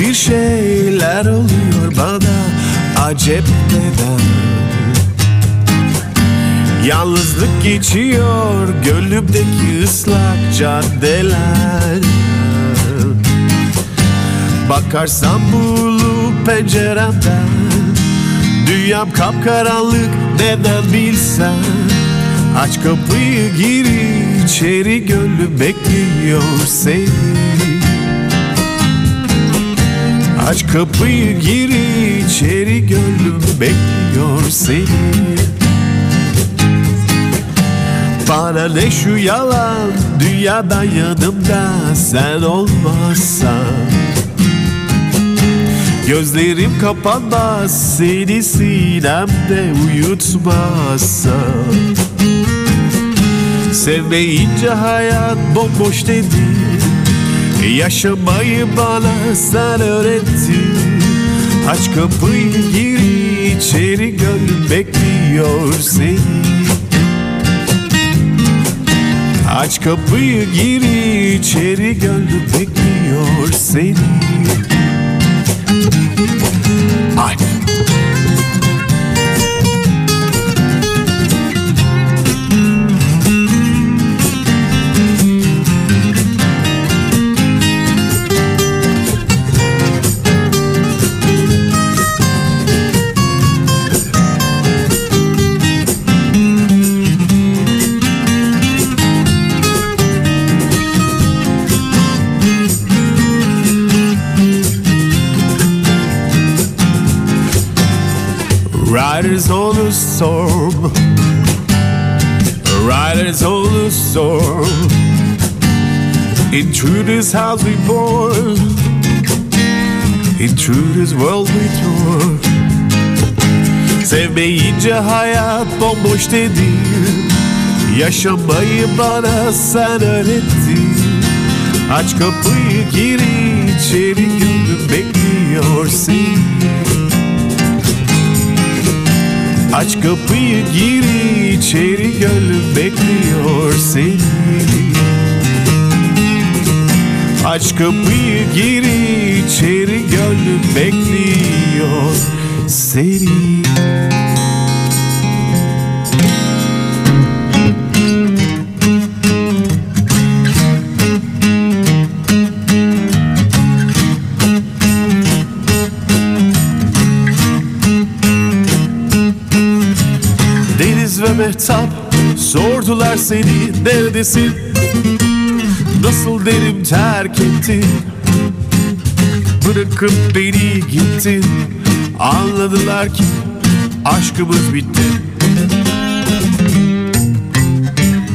Bir şeyler oluyor bana Acep neden? Yalnızlık geçiyor gönlümdeki ıslak caddeler. Bakarsam bulu penceremden Dünyam kapkaranlık neden bilsen? Aç kapıyı gir içeri gönlüm bekliyor seni Aç kapıyı gir içeri gönlüm bekliyor seni. Bana ne şu yalan dünyadan yanımda sen olmazsan. Gözlerim kapanmaz seni sinemde uyutmazsam. Sevmeyince hayat bomboş dedi Yaşamayı bana sen öğrettin Aç kapıyı gir içeri gönlüm bekliyor seni Aç kapıyı gir içeri gönlüm bekliyor seni Ay. Riders on a storm. Riders on a storm. Into this house we born Into this world we tour. Sevmeyince hayat bomboş dedi Yaşamayı bana sen öğrettin. Aç kapıyı gir içeri gönlüm bekliyor seni Aç kapıyı gir içeri gönlüm bekliyor seni. Aç kapıyı gir içeri gönlüm bekliyor seni Mehtap sordular seni neredesin? Nasıl derim terk ettin? Bırakıp beni gittin Anladılar ki aşkımız bitti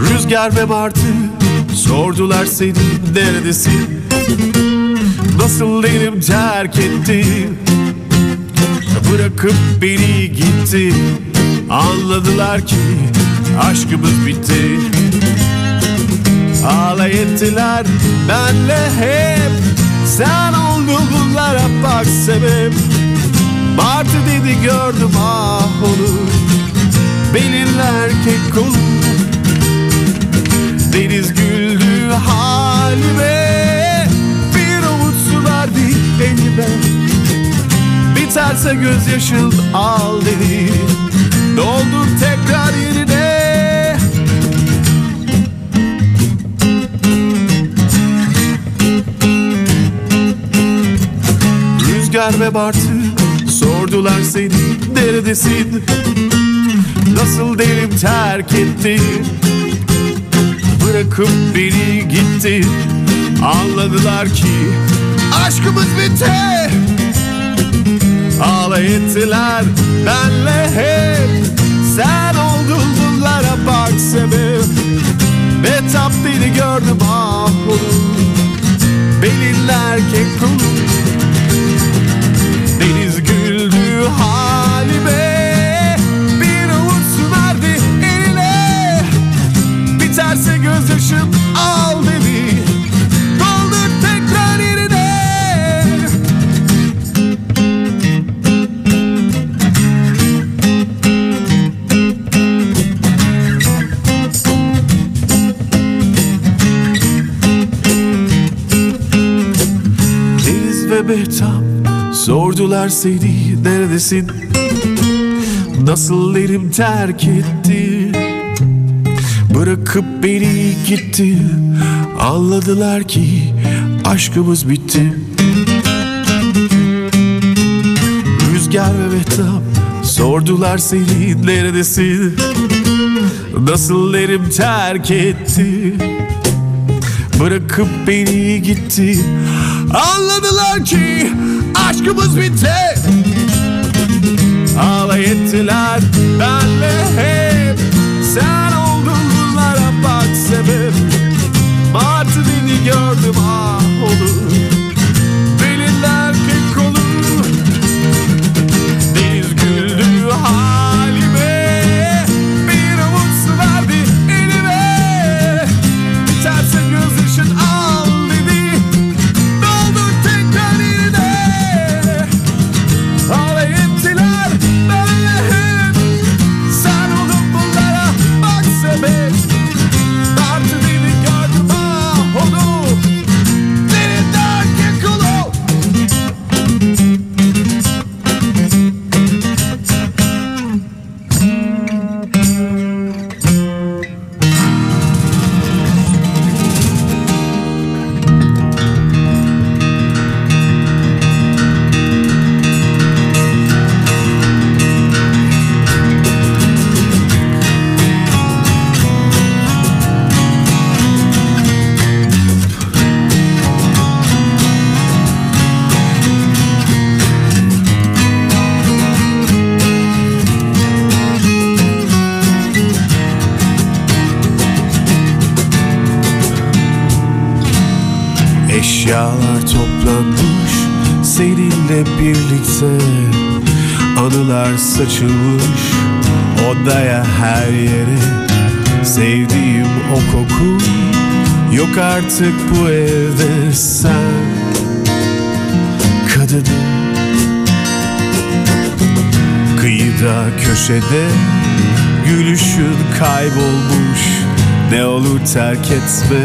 Rüzgar ve Martı sordular seni neredesin? Nasıl derim terk ettin? Bırakıp beni gitti Anladılar ki aşkımız bitti. Alay ettiler benle hep. Sen oldun bunlara bak sebep. Martı dedi gördüm ah onu Belirli erkek kolu Deniz güldü halime. Bir umut su verdi elime. Biterse gözyaşın al dedi Doldur tekrar yerine. Rüzgar ve Bartı sordular seni neredesin? Nasıl derim terk ettin Bırakıp beni gitti. Anladılar ki aşkımız bitti Alay ettiler benle hep. Sen oldun bunlara bak sebep. Betap beni gördüm ah onu Belirli erkek kulu Deniz güldü halime. Bir umut su verdi eline. Biterse gözyaşım ve Behtap Sordular seni neredesin? Nasıl elim terk etti? Bırakıp beni gitti. Anladılar ki aşkımız bitti. Rüzgar ve Mehtap Sordular seni neredesin? Nasıl elim terk etti? Bırakıp beni gitti Anladılar ki aşkımız bitti. Alay ettiler benle hep Sen oldun bunlara bak sebep. Martı beni gördüm ah seninle birlikte Anılar saçılmış odaya her yere Sevdiğim o koku yok artık bu evde sen. Kadınım Kıyıda köşede gülüşün kaybolmuş. Ne olur terk etme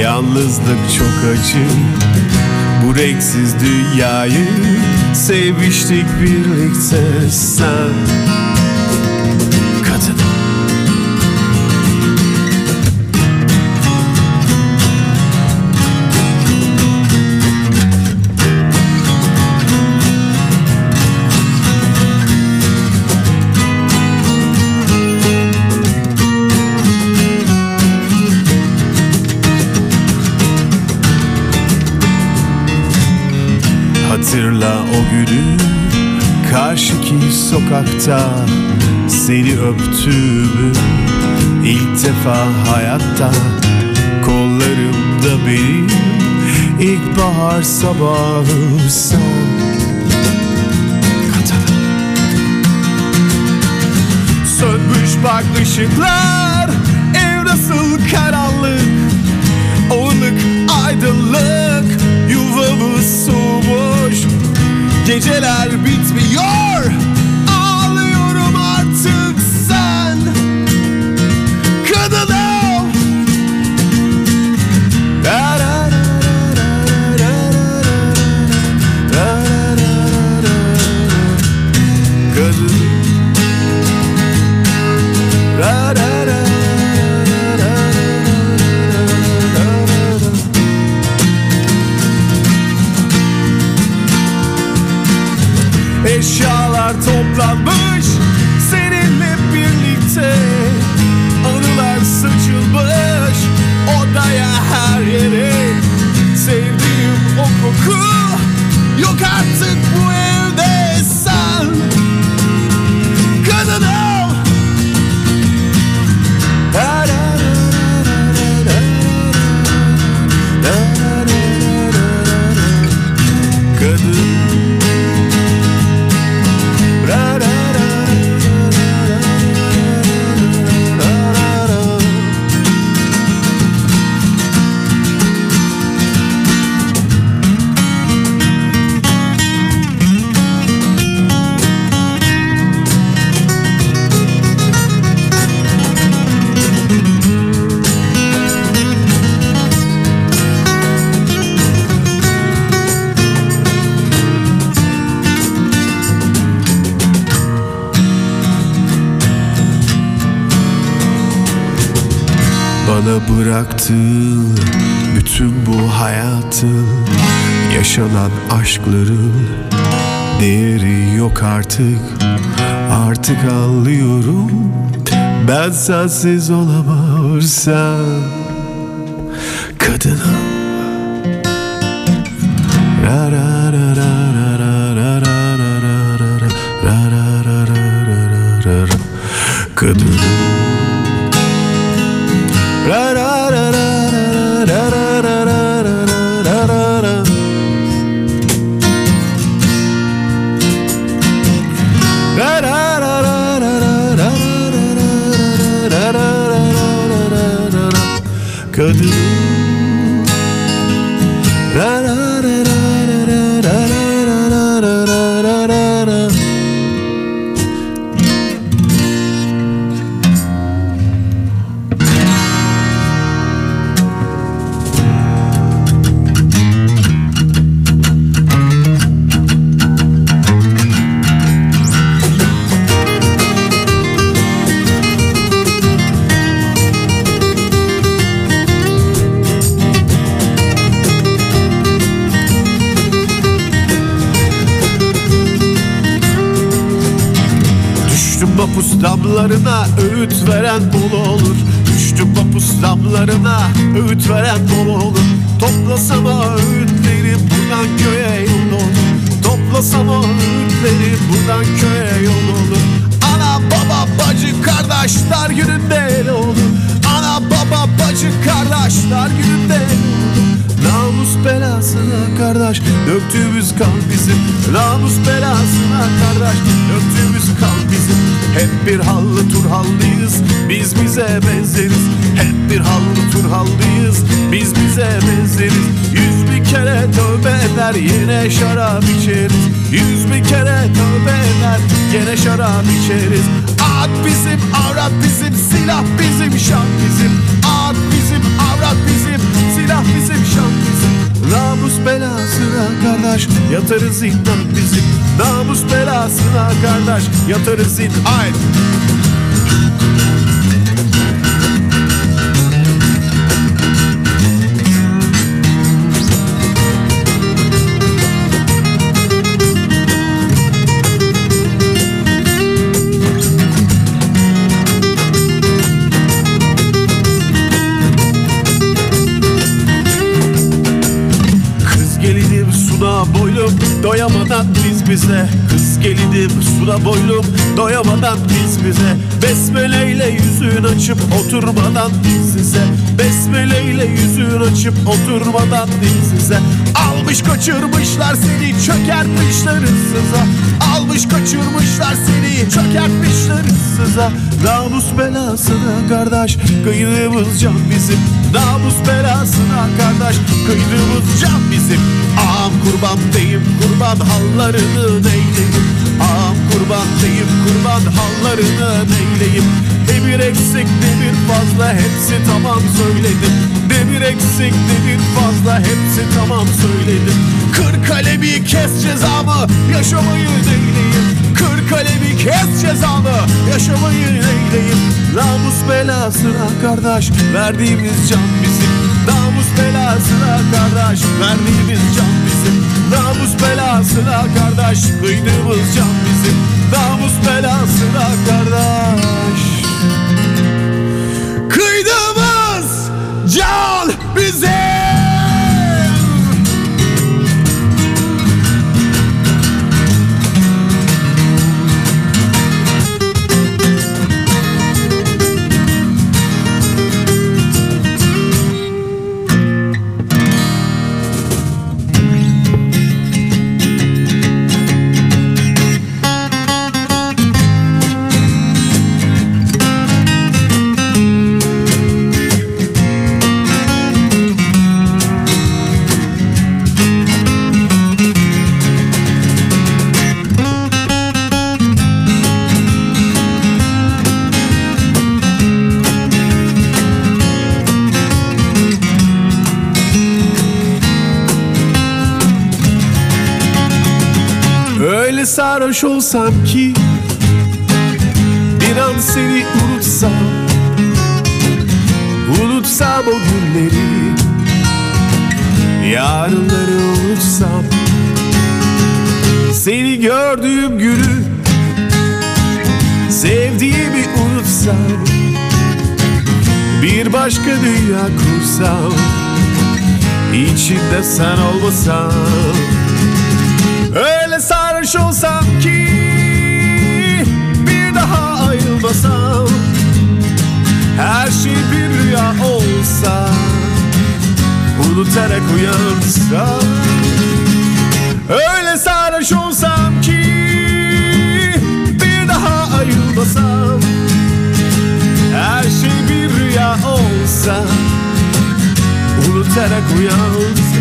Yalnızlık çok acı Bu renksiz dünyayı Sevmiştik birlikte sen. Kadınım sokakta Seni öptüğümü ilk defa hayatta Kollarımda benim ilkbahar sabahı sen. Sönmüş bak ışıklar Ev nasıl karanlık? Onluk aydınlık Yuvamız soğumuş Geceler bitmiyor Bana bıraktı bütün bu hayatı Yaşanan aşkların değeri yok artık Artık anlıyorum ben sensiz olamazsam Kadınım ra ra ra ra ra ra ra ra ra ra ra ra ra ra Toplasam öğütleri buradan köye yol olur Toplasam öğütleri buradan köye yol olur Ana baba bacı kardeşler gününde el olur. Ana baba bacı kardeşler gününde el olur Namus belasına kardeş döktüğümüz kan bizim. Namus belasına kardeş döktüğümüz kan bizim. Hep bir hallı turhallıyız biz bize benzeriz. Hep bir hallı turhallıyız biz bize benzeriz. Yüz bir kere tövbe eder yine şarap içeriz. Yüz bir kere tövbe eder yine şarap içeriz. At bizim avrat bizim silah bizim şan bizim. At bizim avrat bizim silah bizim şan bizim Namus belasına kardeş yatarız zindan bizim. Namus belasına kardeş yatarız zindan Haydi suna boylum doyamadan biz bize. Besmeleyle yüzün açıp oturmadan biz size Besmeleyle yüzün açıp oturmadan biz size Almış kaçırmışlar seni çökertmişler ıssıza Almış kaçırmışlar seni çökertmişler ıssıza Namus belasına kardeş kıydığımız can bizim. Namus belasına kardeş kıydığımız can bizim. Ağam kurban deyim kurban hallarını neyleyim Ağam kurban deyim kurban hallarını neyleyim? Ne bir eksik ne bir fazla hepsi tamam söyledim. Ne bir eksik ne bir fazla hepsi tamam söyledim. Kır kalemi kes cezamı yaşamayı neyleyim? Kır kalemi kes cezamı yaşamayı neyleyim? Namus belasına kardeş verdiğimiz can bizim. Namus belasına kardeş verdiğimiz can Namus belasına kardeş kıydığımız can bizim. Namus belasına kardeş. Kıydığımız can bizim sarhoş olsam ki Bir an seni unutsam unutsam o günleri Yarınları unutsam. Seni gördüğüm günü Sevdiğimi unutsam Bir başka dünya kursam İçinde sen olmasan Sarhoş olsam ki Bir daha ayrılmasam Her şey bir rüya olsa Unutarak uyansam Öyle sarhoş olsam ki Bir daha ayrılmasam Her şey bir rüya olsa Unutarak uyansam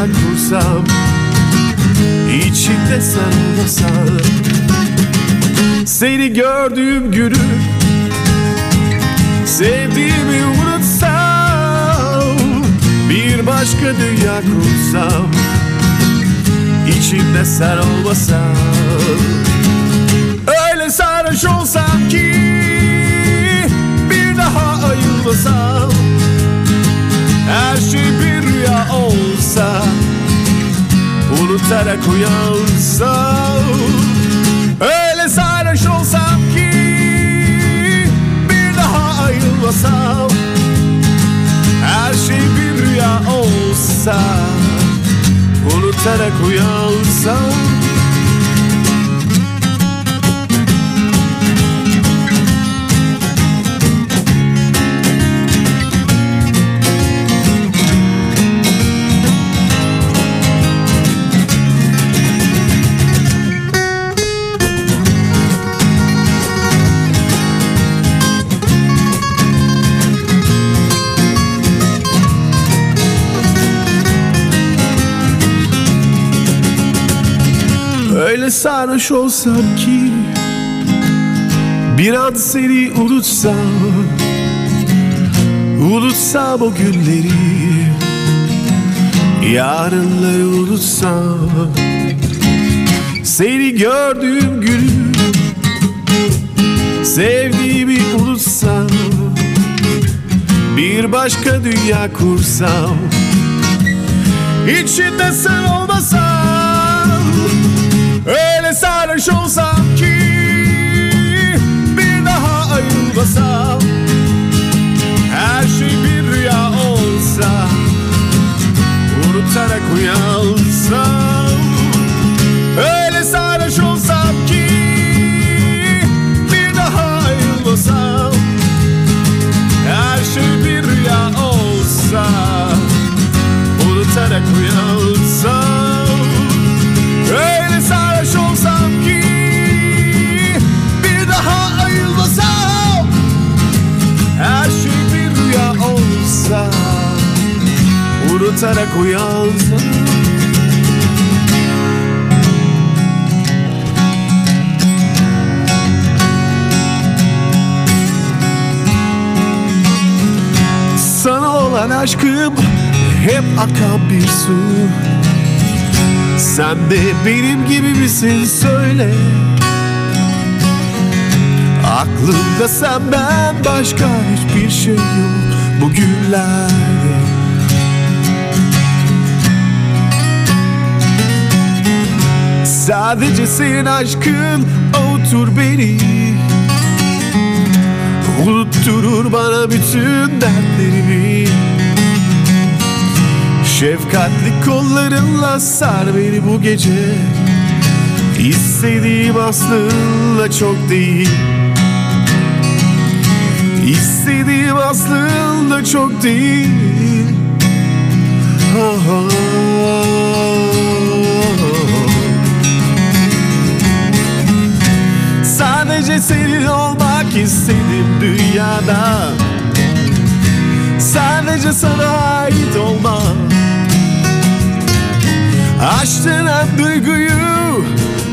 dünya kursam İçinde sen olmasan Seni gördüğüm günü Sevdiğimi unutsam. Bir başka dünya kursam İçinde sen olmasan Öyle sarhoş olsam ki Bir daha ayılmasam Unutarak uyansam Öyle sarhoş olsam ki Bir daha ayılmasam Her şey bir rüya olsa Unutarak uyansam Öyle sarhoş olsam ki Bir an seni unutsam Unutsam o günleri. Yarınları unutsam Seni gördüğüm günü Sevdiğimi unutsam Bir başka dünya kursam. İçinde sen olmasan Sarhoş olsam ki Bir daha ayrılmasam Her şey bir rüya olsa Unutarak uyansam Unutarak uyansam Sana olan aşkım hep akan bir su. Sen de benim gibi misin söyle. Aklımda senden başka hiçbir şey yok bugünlerde Sadece senin aşkın avutur beni. Unutturur bana bütün dertlerimi. Şefkatli kollarınla sar beni bu gece. İstediğim aslında çok değil. İstediğim aslında çok değil. Ah, ah. Sadece senin olmak istedim dünyada. Sadece sana ait olmak denen duyguyu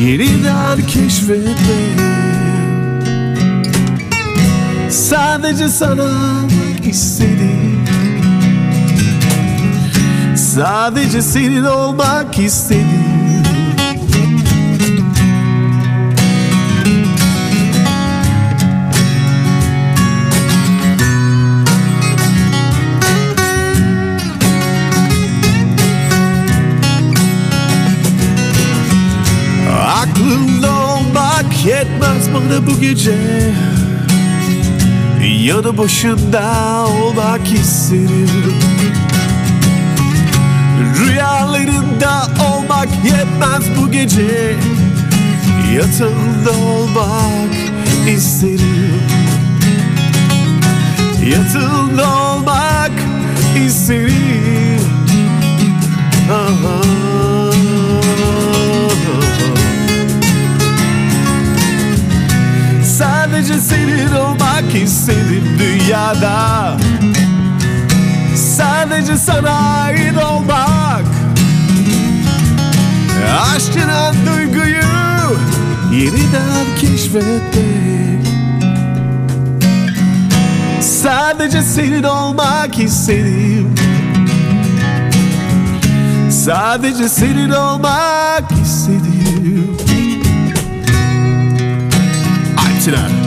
yeniden keşfettim Sadece sana istedim. Sadece senin olmak istedim Aklımda olmak yetmez bana bu gece. Yanı başında olmak isterim. Rüyalarında olmak yetmez bu gece. Yatağında olmak isterim. Yatağında olmak isterim olmak istedim dünyada. Sadece sana ait olmak. Aşkına duyguyu yeniden keşfetmek Sadece senin olmak istedim. Sadece senin olmak istedim. Alptiler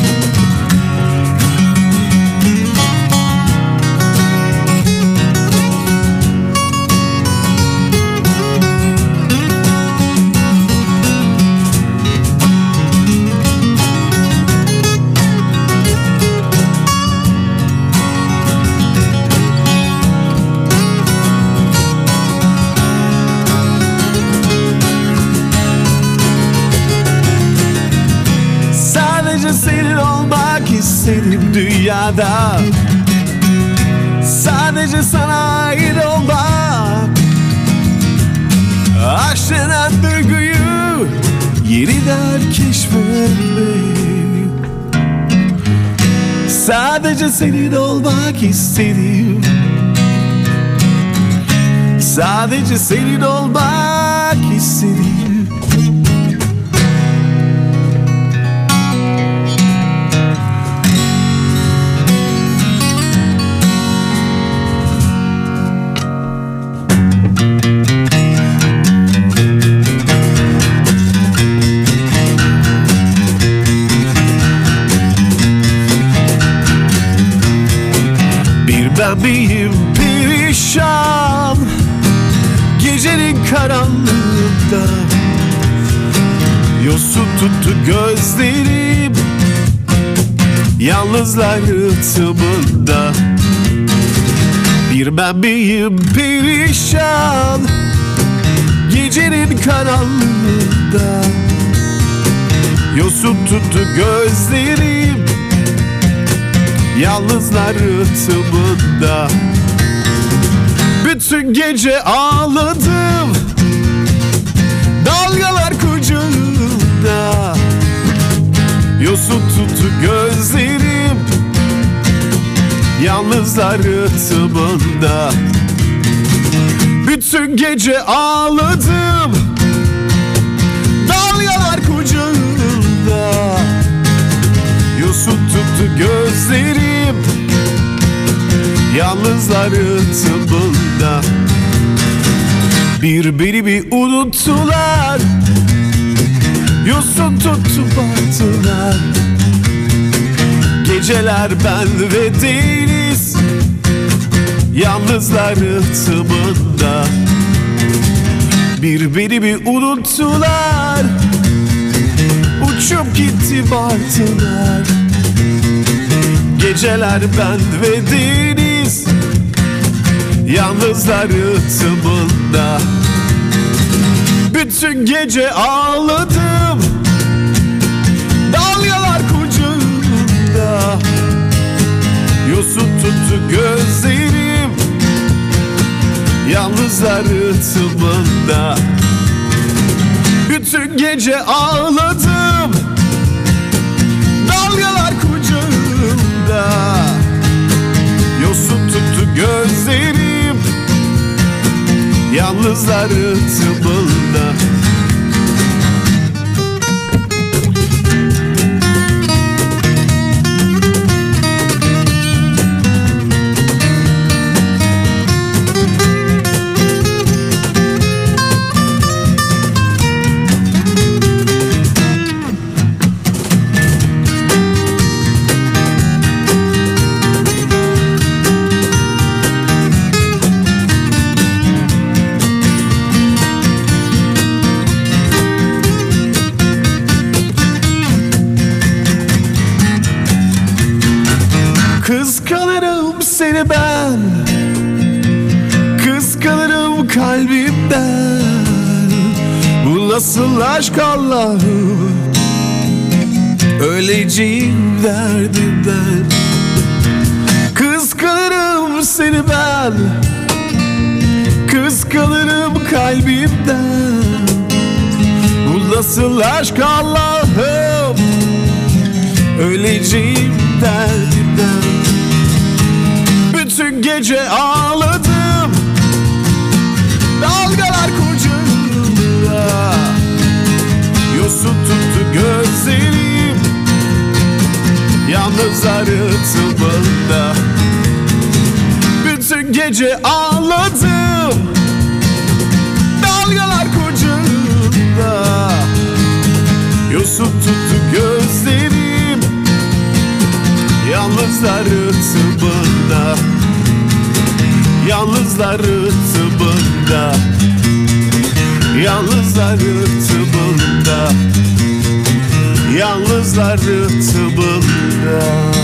dünyada. Sadece sana ait olmak. Aşk denen duyguyu yeniden keşfetmek. Sadece senin olmak istedim. Sadece senin olmak istedim gözlerim Yalnızlar rıhtımında Bir ben miyim perişan Gecenin karanlığında Yosun tuttu gözlerim Yalnızlar rıhtımında Bütün gece ağladım Yosun tuttu gözlerim Yalnızlar rıhtımında Bütün gece ağladım. Dalgalar kucağımda Yosun tuttu gözlerim Yalnızlar rıhtımında Birbirimi unuttular Yosun tuttu baktılar Geceler ben ve deniz Yalnızlar rıhtımında Birbirimi unuttular. Uçup gitti martılar Geceler ben ve deniz Yalnızlar rıhtımında Bütün gece ağladım. Dalgalar kucağımda Yosun tuttu gözlerim. Yalnızlar rıhtımında Bütün gece ağladım. Dalgalar kucağımda Yosun tuttu gözlerim. Yalnızlar rıhtımında the Öleceğim derdimden Kıskanırım seni ben. Kıskanırım kalbimden. Bu nasıl aşk Allah'ım? Öleceğim derdimden. Bütün gece ağladım. Dalgalar kucağımda Yosun tuttu gözlerim Yalnız arıtımında Bütün gece ağladım. Dalgalar kucağımda Yosun tuttu gözlerim. Yalnızlar rıtımında Yalnızlar rıtımında Yalnızlar rıtımında Yalnızlar rıhtımında